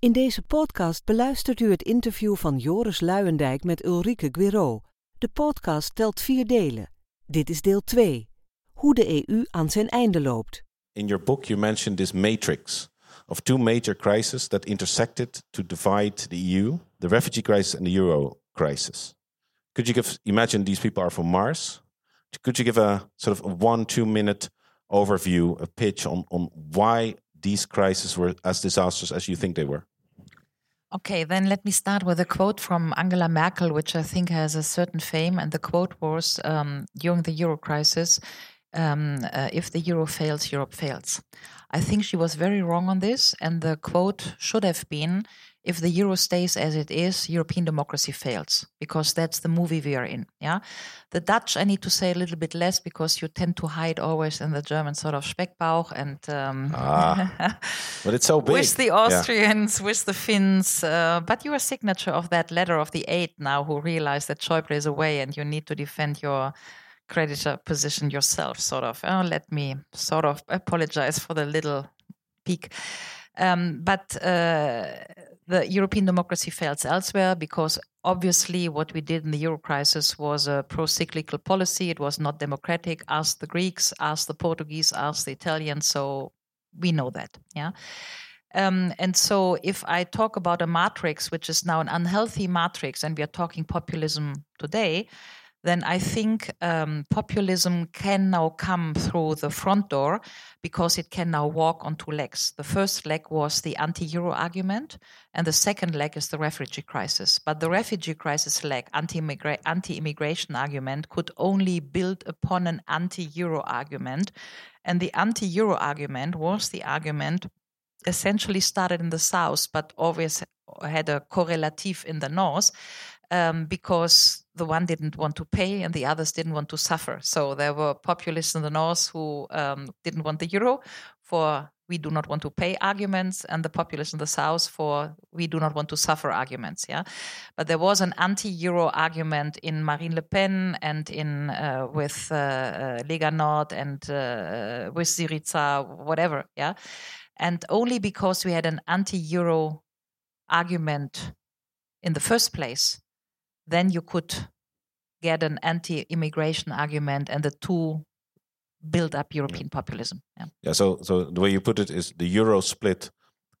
In deze podcast beluistert u het interview van Joris Luijendijk met Ulrike Guiraud. De podcast telt vier delen. Dit is deel 2. Hoe de EU aan zijn einde loopt. In your book, you mentioned this matrix of two major crises that intersected to divide the EU the refugee crisis and the euro crisis. Could you give, imagine these people are from Mars? Could you give a sort of a one, two minute overview, a pitch on, on why these crises were as disastrous as you think they were? Okay, then let me start with a quote from Angela Merkel, which I think has a certain fame. And the quote was um, during the euro crisis um, uh, if the euro fails, Europe fails. I think she was very wrong on this. And the quote should have been if the euro stays as it is, European democracy fails, because that's the movie we are in. Yeah. The Dutch, I need to say a little bit less because you tend to hide always in the German sort of Speckbauch and. Um, ah, but it's so big. With the Austrians, yeah. with the Finns. Uh, but you're a signature of that letter of the eight now who realize that Schäuble is away and you need to defend your creditor position yourself, sort of. Oh, let me sort of apologize for the little peak. Um, but uh, the European democracy fails elsewhere because obviously what we did in the euro crisis was a pro-cyclical policy. It was not democratic. Ask the Greeks, ask the Portuguese, ask the Italians. So we know that. Yeah. Um, and so, if I talk about a matrix, which is now an unhealthy matrix, and we are talking populism today, then I think um, populism can now come through the front door because it can now walk on two legs. The first leg was the anti Euro argument, and the second leg is the refugee crisis. But the refugee crisis leg, anti immigration argument, could only build upon an anti Euro argument. And the anti Euro argument was the argument essentially started in the south, but always had a correlative in the north um, because the one didn't want to pay and the others didn't want to suffer. So there were populists in the north who um, didn't want the euro for we do not want to pay arguments, and the populists in the south for we do not want to suffer arguments. Yeah, but there was an anti-euro argument in Marine Le Pen and in uh, with uh, uh, Lega Nord and uh, with Syriza, whatever. Yeah, and only because we had an anti-euro argument in the first place then you could get an anti-immigration argument, and the two build up European populism. Yeah. yeah. So, so the way you put it is the euro split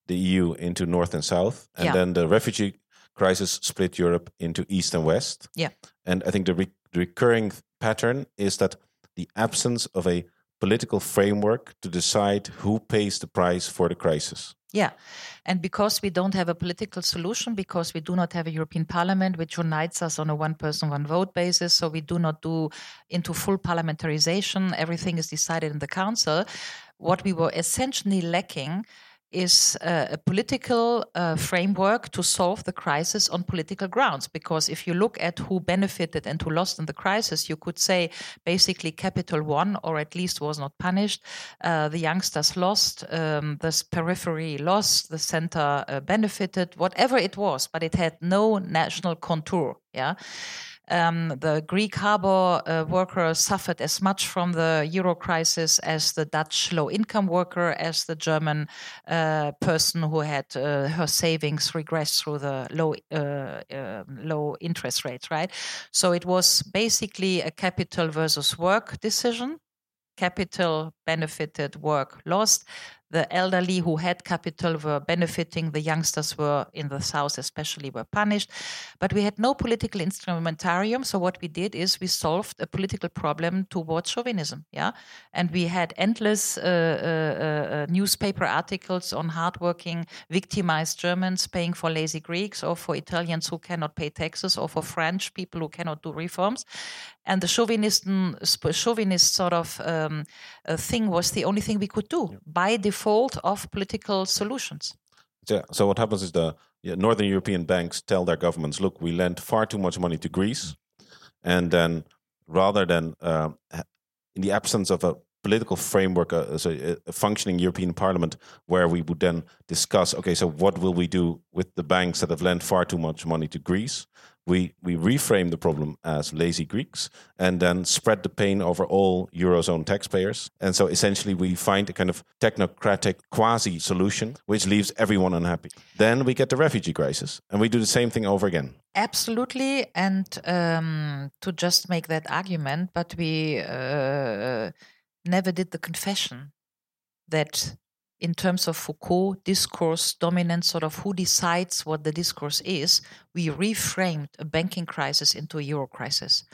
the EU into north and south, and yeah. then the refugee crisis split Europe into east and west. Yeah. And I think the, re- the recurring pattern is that the absence of a political framework to decide who pays the price for the crisis. Yeah. And because we don't have a political solution, because we do not have a European Parliament which unites us on a one person, one vote basis, so we do not do into full parliamentarization, everything is decided in the Council. What we were essentially lacking is uh, a political uh, framework to solve the crisis on political grounds. Because if you look at who benefited and who lost in the crisis, you could say basically capital won or at least was not punished. Uh, the youngsters lost, um, the periphery lost, the center uh, benefited, whatever it was, but it had no national contour. Yeah. Um, the Greek harbor uh, worker suffered as much from the euro crisis as the Dutch low income worker, as the German uh, person who had uh, her savings regress through the low uh, um, low interest rates. Right. So it was basically a capital versus work decision. Capital benefited, work lost the elderly who had capital were benefiting, the youngsters were in the south especially were punished. But we had no political instrumentarium. So what we did is we solved a political problem towards chauvinism. Yeah. And we had endless uh, uh, uh, newspaper articles on hardworking, victimized Germans paying for lazy Greeks or for Italians who cannot pay taxes or for French people who cannot do reforms. And the chauvinist, chauvinist sort of um, thing was the only thing we could do yeah. by default default of political solutions. Yeah. So what happens is the Northern European banks tell their governments, "Look, we lent far too much money to Greece," and then rather than uh, in the absence of a political framework, uh, as a, a, functioning European Parliament, where we would then discuss, okay, so what will we do with the banks that have lent far too much money to Greece? We we reframe the problem as lazy Greeks, and then spread the pain over all eurozone taxpayers. And so essentially, we find a kind of technocratic quasi solution, which leaves everyone unhappy. Then we get the refugee crisis, and we do the same thing over again. Absolutely, and um, to just make that argument, but we. Uh, never did the confession that in terms of Foucault, discourse, dominance, sort of who decides what the discourse is, we reframed a banking crisis into a euro crisis.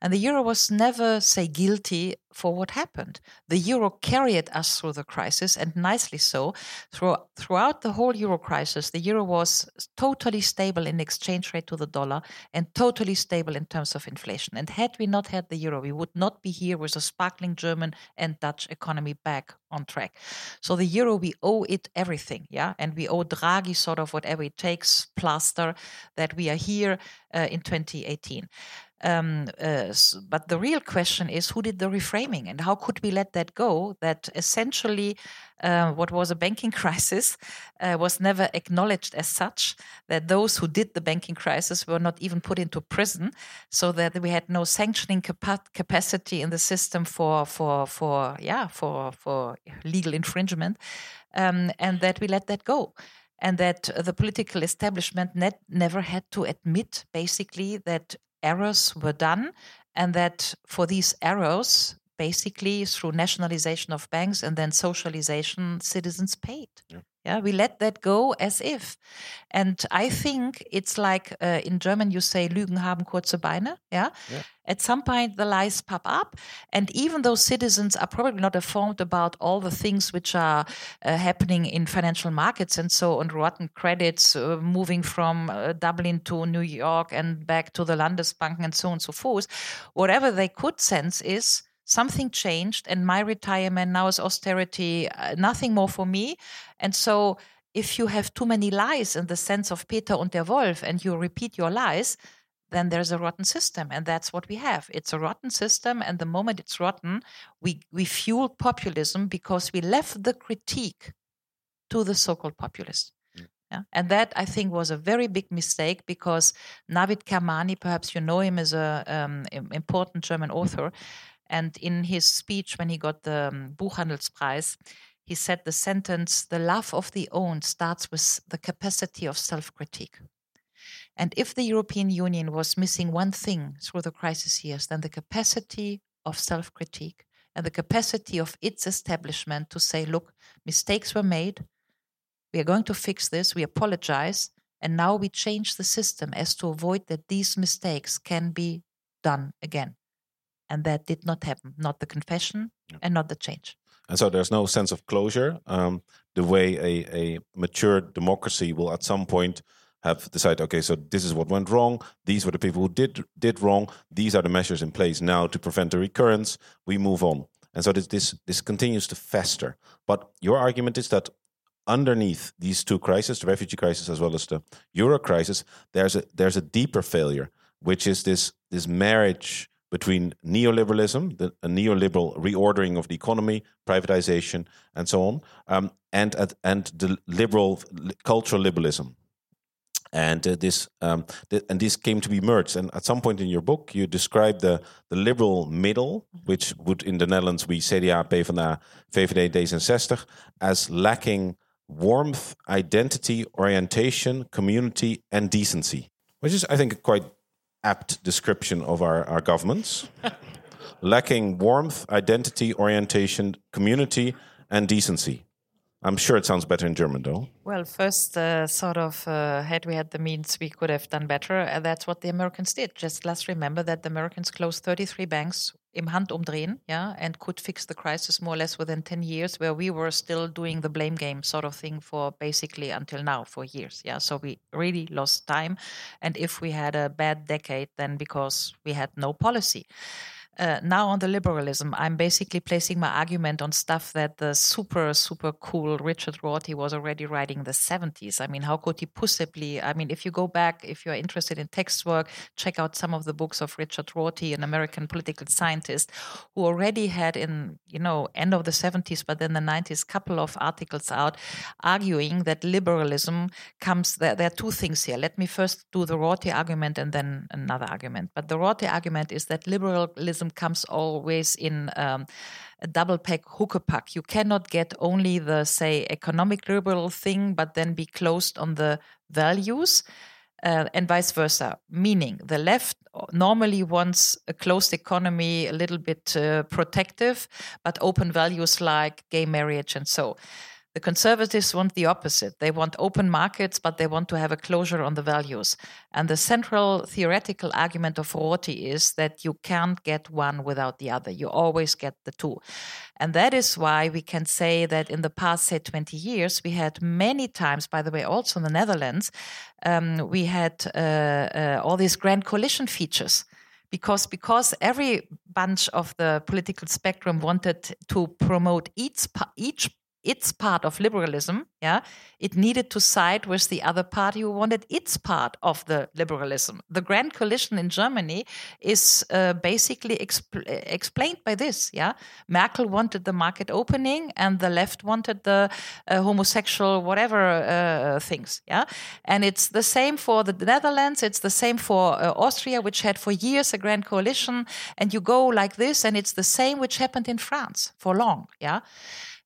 And the euro was never, say, guilty for what happened. The euro carried us through the crisis, and nicely so. Through, throughout the whole euro crisis, the euro was totally stable in exchange rate to the dollar and totally stable in terms of inflation. And had we not had the euro, we would not be here with a sparkling German and Dutch economy back on track. So the euro, we owe it everything, yeah? And we owe Draghi sort of whatever it takes, plaster, that we are here uh, in 2018. Um, uh, but the real question is who did the reframing and how could we let that go? That essentially, uh, what was a banking crisis uh, was never acknowledged as such, that those who did the banking crisis were not even put into prison, so that we had no sanctioning capa capacity in the system for, for, for, yeah, for, for legal infringement, um, and that we let that go and that the political establishment net never had to admit basically that errors were done, and that for these errors, basically through nationalization of banks and then socialization, citizens paid. Yeah. yeah. we let that go as if. And I think it's like uh, in German you say Lügen haben kurze Beine. Yeah? yeah. At some point the lies pop up, and even though citizens are probably not informed about all the things which are uh, happening in financial markets and so on, rotten credits uh, moving from uh, Dublin to New York and back to the Landesbanken and so on and so forth, whatever they could sense is something changed and my retirement now is austerity uh, nothing more for me and so if you have too many lies in the sense of peter und der wolf and you repeat your lies then there's a rotten system and that's what we have it's a rotten system and the moment it's rotten we we fuel populism because we left the critique to the so-called populists mm. yeah? And that I think was a very big mistake because Navid Kermani, perhaps you know him as an um, important German author, and in his speech, when he got the um, Buchhandelspreis, he said the sentence, the love of the own starts with the capacity of self critique. And if the European Union was missing one thing through the crisis years, then the capacity of self critique and the capacity of its establishment to say, look, mistakes were made. We are going to fix this. We apologize. And now we change the system as to avoid that these mistakes can be done again. And that did not happen, not the confession yeah. and not the change. And so there's no sense of closure. Um, the way a, a mature democracy will at some point have decided, okay, so this is what went wrong. These were the people who did did wrong. These are the measures in place now to prevent the recurrence. We move on. And so this this, this continues to fester. But your argument is that underneath these two crises, the refugee crisis as well as the euro crisis, there's a there's a deeper failure, which is this this marriage between neoliberalism, the, a neoliberal reordering of the economy, privatization, and so on, um, and and the liberal cultural liberalism. And uh, this um, th and this came to be merged. And at some point in your book, you describe the the liberal middle, which would in the Netherlands be CDA, PvdA, VVD, D66, as lacking warmth, identity, orientation, community, and decency. Which is, I think, quite apt description of our, our governments lacking warmth, identity, orientation, community, and decency. I'm sure it sounds better in German, though. Well, first, uh, sort of, uh, had we had the means, we could have done better. And that's what the Americans did. Just let's remember that the Americans closed 33 banks im Handumdrehen, yeah, and could fix the crisis more or less within 10 years, where we were still doing the blame game sort of thing for basically until now, for years, yeah. So we really lost time. And if we had a bad decade, then because we had no policy. Uh, now on the liberalism, I'm basically placing my argument on stuff that the super, super cool Richard Rorty was already writing in the 70s. I mean, how could he possibly? I mean, if you go back, if you're interested in text work, check out some of the books of Richard Rorty, an American political scientist who already had in, you know, end of the 70s, but then the 90s, couple of articles out arguing that liberalism comes, there, there are two things here. Let me first do the Rorty argument and then another argument. But the Rorty argument is that liberalism comes always in um, a double pack hooker pack. You cannot get only the, say, economic liberal thing, but then be closed on the values. Uh, and vice versa. Meaning, the left normally wants a closed economy, a little bit uh, protective, but open values like gay marriage and so. The conservatives want the opposite. They want open markets, but they want to have a closure on the values. And the central theoretical argument of Rorty is that you can't get one without the other. You always get the two. And that is why we can say that in the past, say, 20 years, we had many times, by the way, also in the Netherlands, um, we had uh, uh, all these grand coalition features because because every bunch of the political spectrum wanted to promote each each its part of liberalism, yeah, it needed to side with the other party who wanted its part of the liberalism. The Grand Coalition in Germany is uh, basically exp- explained by this, yeah. Merkel wanted the market opening, and the left wanted the uh, homosexual whatever uh, things, yeah. And it's the same for the Netherlands. It's the same for uh, Austria, which had for years a Grand Coalition, and you go like this, and it's the same which happened in France for long, yeah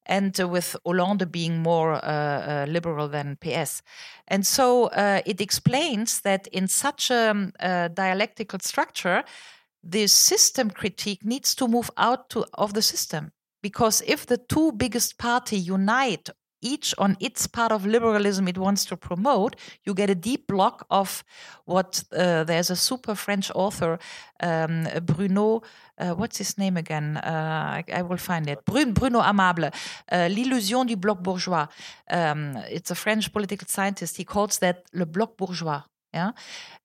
and uh, with Hollande being more uh, uh, liberal than PS. And so it explains that in such a, um, a dialectical structure, the system critique needs to move out to, of the system because if the two biggest party unite each on its part of liberalism it wants to promote, you get a deep block of what uh, there's a super French author, um, Bruno, uh, what's his name again? Uh, I, I, will find it. Bruno, Amable, uh, L'illusion du bloc bourgeois. Um, it's a French political scientist. He calls that le bloc bourgeois. Yeah,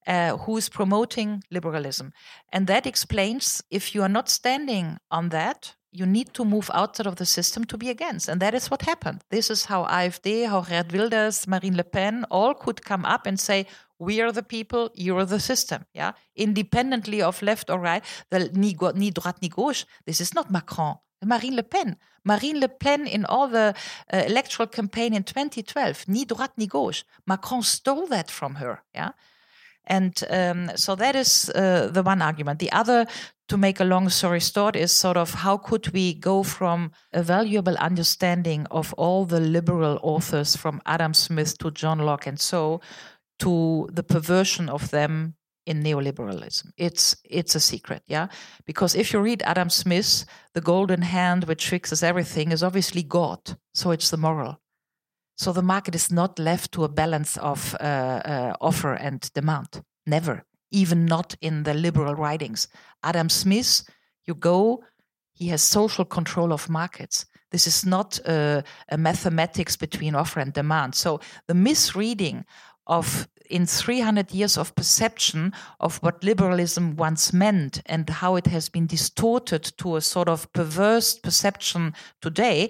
uh, who is promoting liberalism, and that explains if you are not standing on that, you need to move outside of the system to be against. And that is what happened. This is how AfD, how Geert Wilders, Marine Le Pen all could come up and say, we are the people, you're the system. Yeah. Independently of left or right, the ni, droite ni gauche. This is not Macron. Marine Le Pen. Marine Le Pen in all the uh, electoral campaign in 2012, ni droite ni gauche. Macron stole that from her. Yeah. And um, so that is uh, the one argument. The other, to make a long story short, is sort of how could we go from a valuable understanding of all the liberal authors from Adam Smith to John Locke and so to the perversion of them in neoliberalism. It's it's a secret, yeah. Because if you read Adam Smith, the golden hand which fixes everything is obviously God. So it's the moral. So the market is not left to a balance of uh, uh, offer and demand. Never, even not in the liberal writings. Adam Smith, you go, he has social control of markets. This is not a mathematics between offer and demand. So the misreading of in 300 years of perception of what liberalism once meant and how it has been distorted to a sort of perverse perception today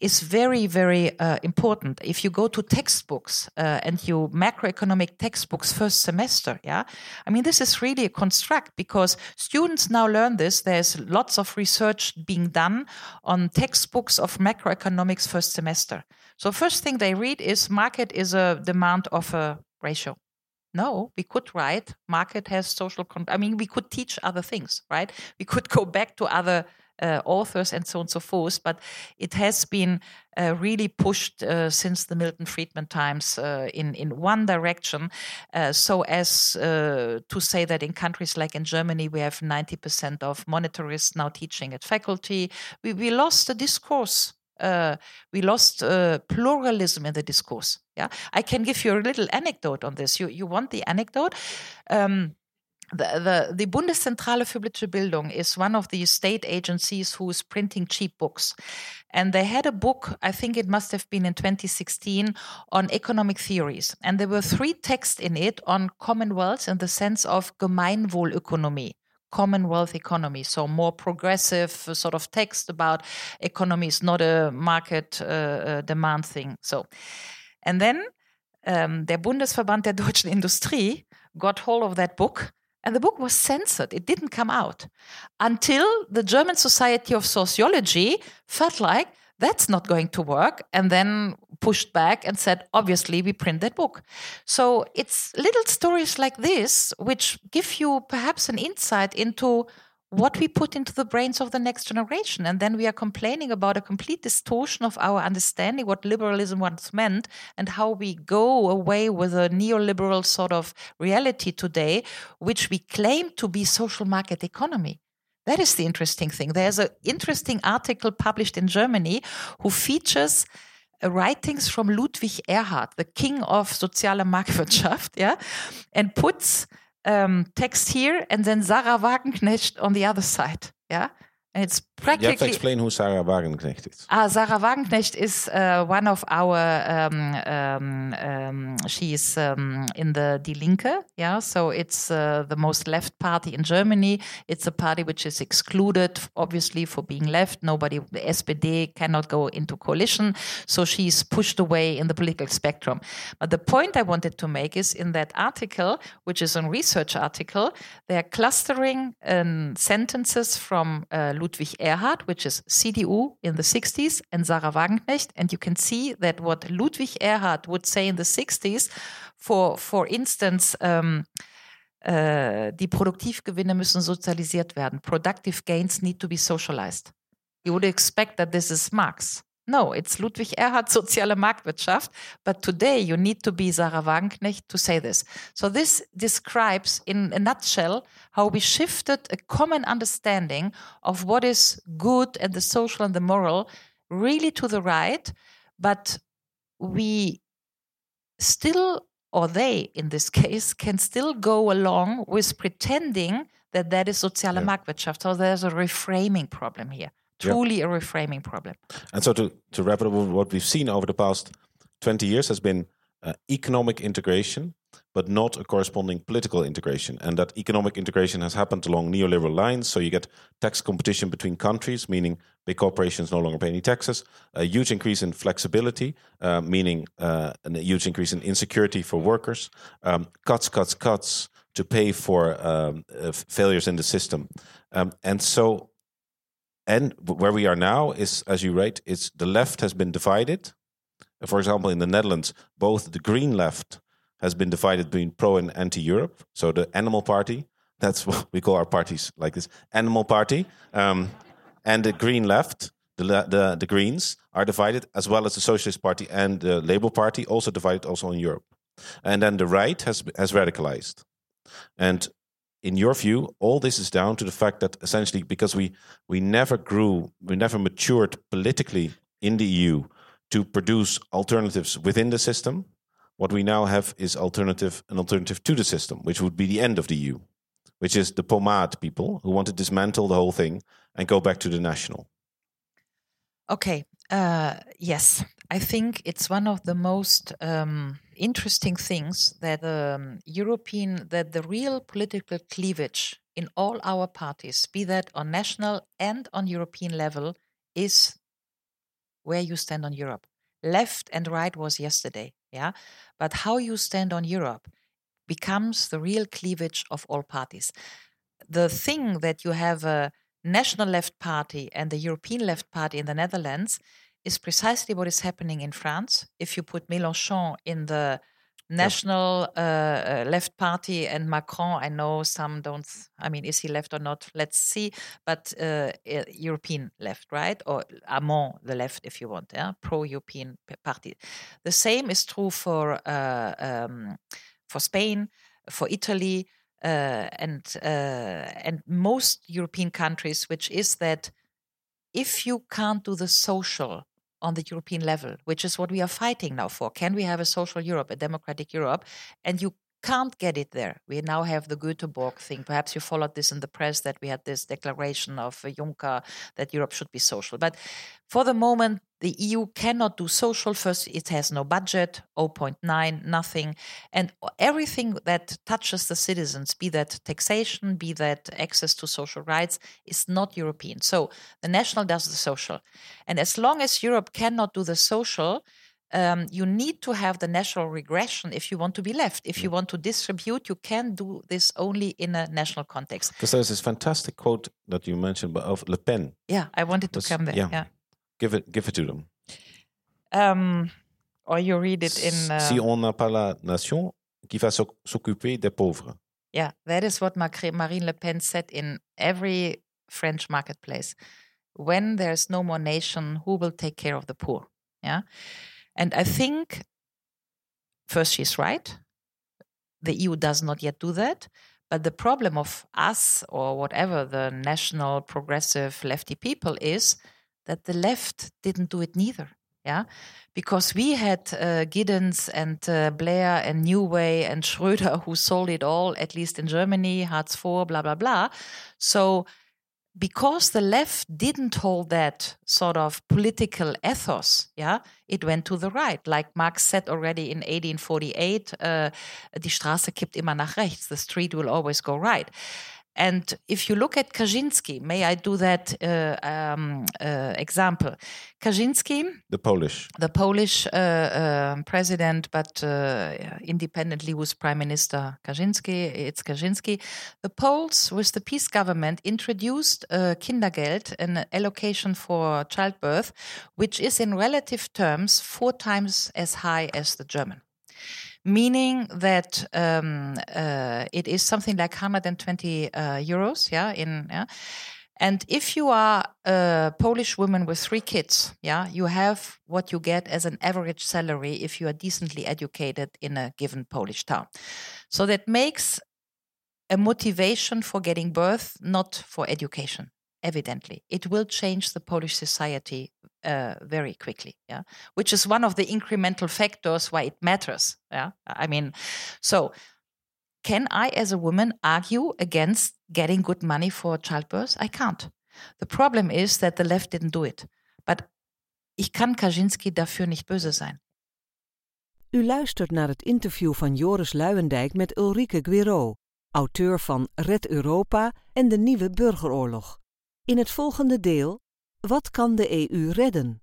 is very, very uh, important. If you go to textbooks uh, and you macroeconomic textbooks first semester, yeah, I mean, this is really a construct because students now learn this. There's lots of research being done on textbooks of macroeconomics first semester. So first thing they read is market is a demand of a ratio. No, we could write market has social. Con- I mean, we could teach other things, right? We could go back to other uh, authors and so on and so forth. But it has been uh, really pushed uh, since the Milton Friedman times uh, in in one direction, uh, so as uh, to say that in countries like in Germany we have ninety percent of monetarists now teaching at faculty. We we lost the discourse. We lost pluralism in the discourse. Yeah, I can give you a little anecdote on this. You you want the anecdote? Um, the, the, the Bundeszentrale für Bildung is one of the state agencies who is printing cheap books. And they had a book, I think it must have been in 2016, on economic theories. And there were three texts in it on commonwealths in the sense of Gemeinwohlökonomie, commonwealth economy so more progressive sort of text about economy is not a market uh, uh, demand thing so and then um, der bundesverband der deutschen industrie got hold of that book and the book was censored. It didn't come out until the German Society of Sociology felt like that's not going to work and then pushed back and said obviously we print that book so it's little stories like this which give you perhaps an insight into what we put into the brains of the next generation. And then we are complaining about a complete distortion of our understanding what liberalism once meant and how we go away with a neoliberal sort of reality today, which we claim to be social market economy. That is the interesting thing. There's an interesting article published in Germany who features writings from Ludwig Erhard, the king of soziale Marktwirtschaft, yeah, and puts um, text here and then Sarah Wagenknecht on the other side. Yeah. And it's practically. You have to explain who Sarah Wagenknecht is. Ah, Sarah Wagenknecht is uh, one of our. Um, um, um, she's um, in the Die Linke, yeah. So it's uh, the most left party in Germany. It's a party which is excluded, obviously, for being left. Nobody, the SPD cannot go into coalition, so she's pushed away in the political spectrum. But the point I wanted to make is in that article, which is a research article, they're clustering um, sentences from. Uh, Ludwig Erhard, which is CDU in the 60s, and Sarah Wagenknecht. And you can see that what Ludwig Erhard would say in the 60s, for, for instance, um, uh, die Produktivgewinne müssen sozialisiert werden. Productive gains need to be socialized. You would expect that this is Marx. No, it's Ludwig Erhard, Soziale Marktwirtschaft. But today you need to be Sarah Wagenknecht to say this. So this describes in a nutshell how we shifted a common understanding of what is good and the social and the moral really to the right. But we still, or they in this case, can still go along with pretending that that is Soziale yeah. Marktwirtschaft. So there's a reframing problem here truly a reframing problem. And so to, to wrap it up, what we've seen over the past 20 years has been uh, economic integration, but not a corresponding political integration. And that economic integration has happened along neoliberal lines. So you get tax competition between countries, meaning big corporations no longer pay any taxes, a huge increase in flexibility, uh, meaning uh, a huge increase in insecurity for workers, um, cuts, cuts, cuts to pay for um, uh, failures in the system. Um, and so and where we are now is, as you write, it's the left has been divided. For example, in the Netherlands, both the Green left has been divided between pro and anti-Europe. So the Animal Party, that's what we call our parties like this, Animal Party, um, and the Green left, the, the the Greens are divided, as well as the Socialist Party and the Labour Party, also divided also in Europe. And then the right has has radicalized, and in your view, all this is down to the fact that essentially because we we never grew, we never matured politically in the EU to produce alternatives within the system. What we now have is alternative an alternative to the system, which would be the end of the EU, which is the pomade people who want to dismantle the whole thing and go back to the national. Okay. Uh, yes, I think it's one of the most um, interesting things that the um, European, that the real political cleavage in all our parties, be that on national and on European level, is where you stand on Europe. Left and right was yesterday, yeah, but how you stand on Europe becomes the real cleavage of all parties. The thing that you have a national left party and the European left party in the Netherlands is precisely what is happening in France. If you put Mélenchon in the national uh, uh, left party and Macron, I know some don't. I mean, is he left or not? Let's see. But uh, European left, right, or Hamon the left, if you want, yeah, pro-European party. The same is true for uh, um, for Spain, for Italy, uh, and uh, and most European countries, which is that if you can't do the social on the European level, which is what we are fighting now for. Can we have a social Europe, a democratic Europe? And you can't get it there. We now have the Göteborg thing. Perhaps you followed this in the press that we had this declaration of uh, Juncker that Europe should be social. But for the moment, the EU cannot do social. First, it has no budget, 0.9, nothing. And everything that touches the citizens, be that taxation, be that access to social rights, is not European. So the national does the social. And as long as Europe cannot do the social, um, you need to have the national regression if you want to be left. If you want to distribute, you can do this only in a national context. Because there's this fantastic quote that you mentioned of Le Pen. Yeah, I wanted to come there. yeah. Yeah. Give it, give it to them. Um, or you read it in. Uh, Si on n'a pas la nation, qui va s'occuper des pauvres? Yeah, that is what Marine Le Pen said in every French marketplace. When there's no more nation, who will take care of the poor? Yeah. And I think, first, she's right. The EU does not yet do that. But the problem of us or whatever the national progressive lefty people is that the left didn't do it neither. Yeah, because we had uh, Giddens and uh, Blair and New Way and Schröder who sold it all, at least in Germany, Hartz IV, blah, blah, blah. So, because the left didn't hold that sort of political ethos, yeah, it went to the right. Like Marx said already in 1848, uh, die Straße kippt immer nach rechts, the street will always go right. And if you look at Kaczynski, may I do that uh, um, uh, example? Kaczynski, The Polish. the Polish uh, um president, but uh, independently was Prime Minister Kaczynski. It's Kaczynski. The Poles, with the PiS government, introduced uh, Kindergeld, an allocation for childbirth, which is in relative terms four times as high as the German. Meaning that um, uh, it is something like 120 uh, euros, yeah, in yeah, and if you are a Polish woman with three kids, yeah, you have what you get as an average salary if you are decently educated in a given Polish town. So that makes a motivation for getting birth, not for education. Evidently, it will change the Polish society uh, very quickly. Yeah, which is one of the incremental factors why it matters. Yeah, I mean, so can I, as a woman, argue against getting good money for childbirth? I can't. The problem is that the left didn't do it. But ich kann Kaczynski dafür nicht böse sein. U luistert naar het interview van Joris Luyendijk met Ulrike Guérot, auteur van Red Europa en de Nieuwe Burgeroorlog. In het volgende deel: Wat kan de EU redden?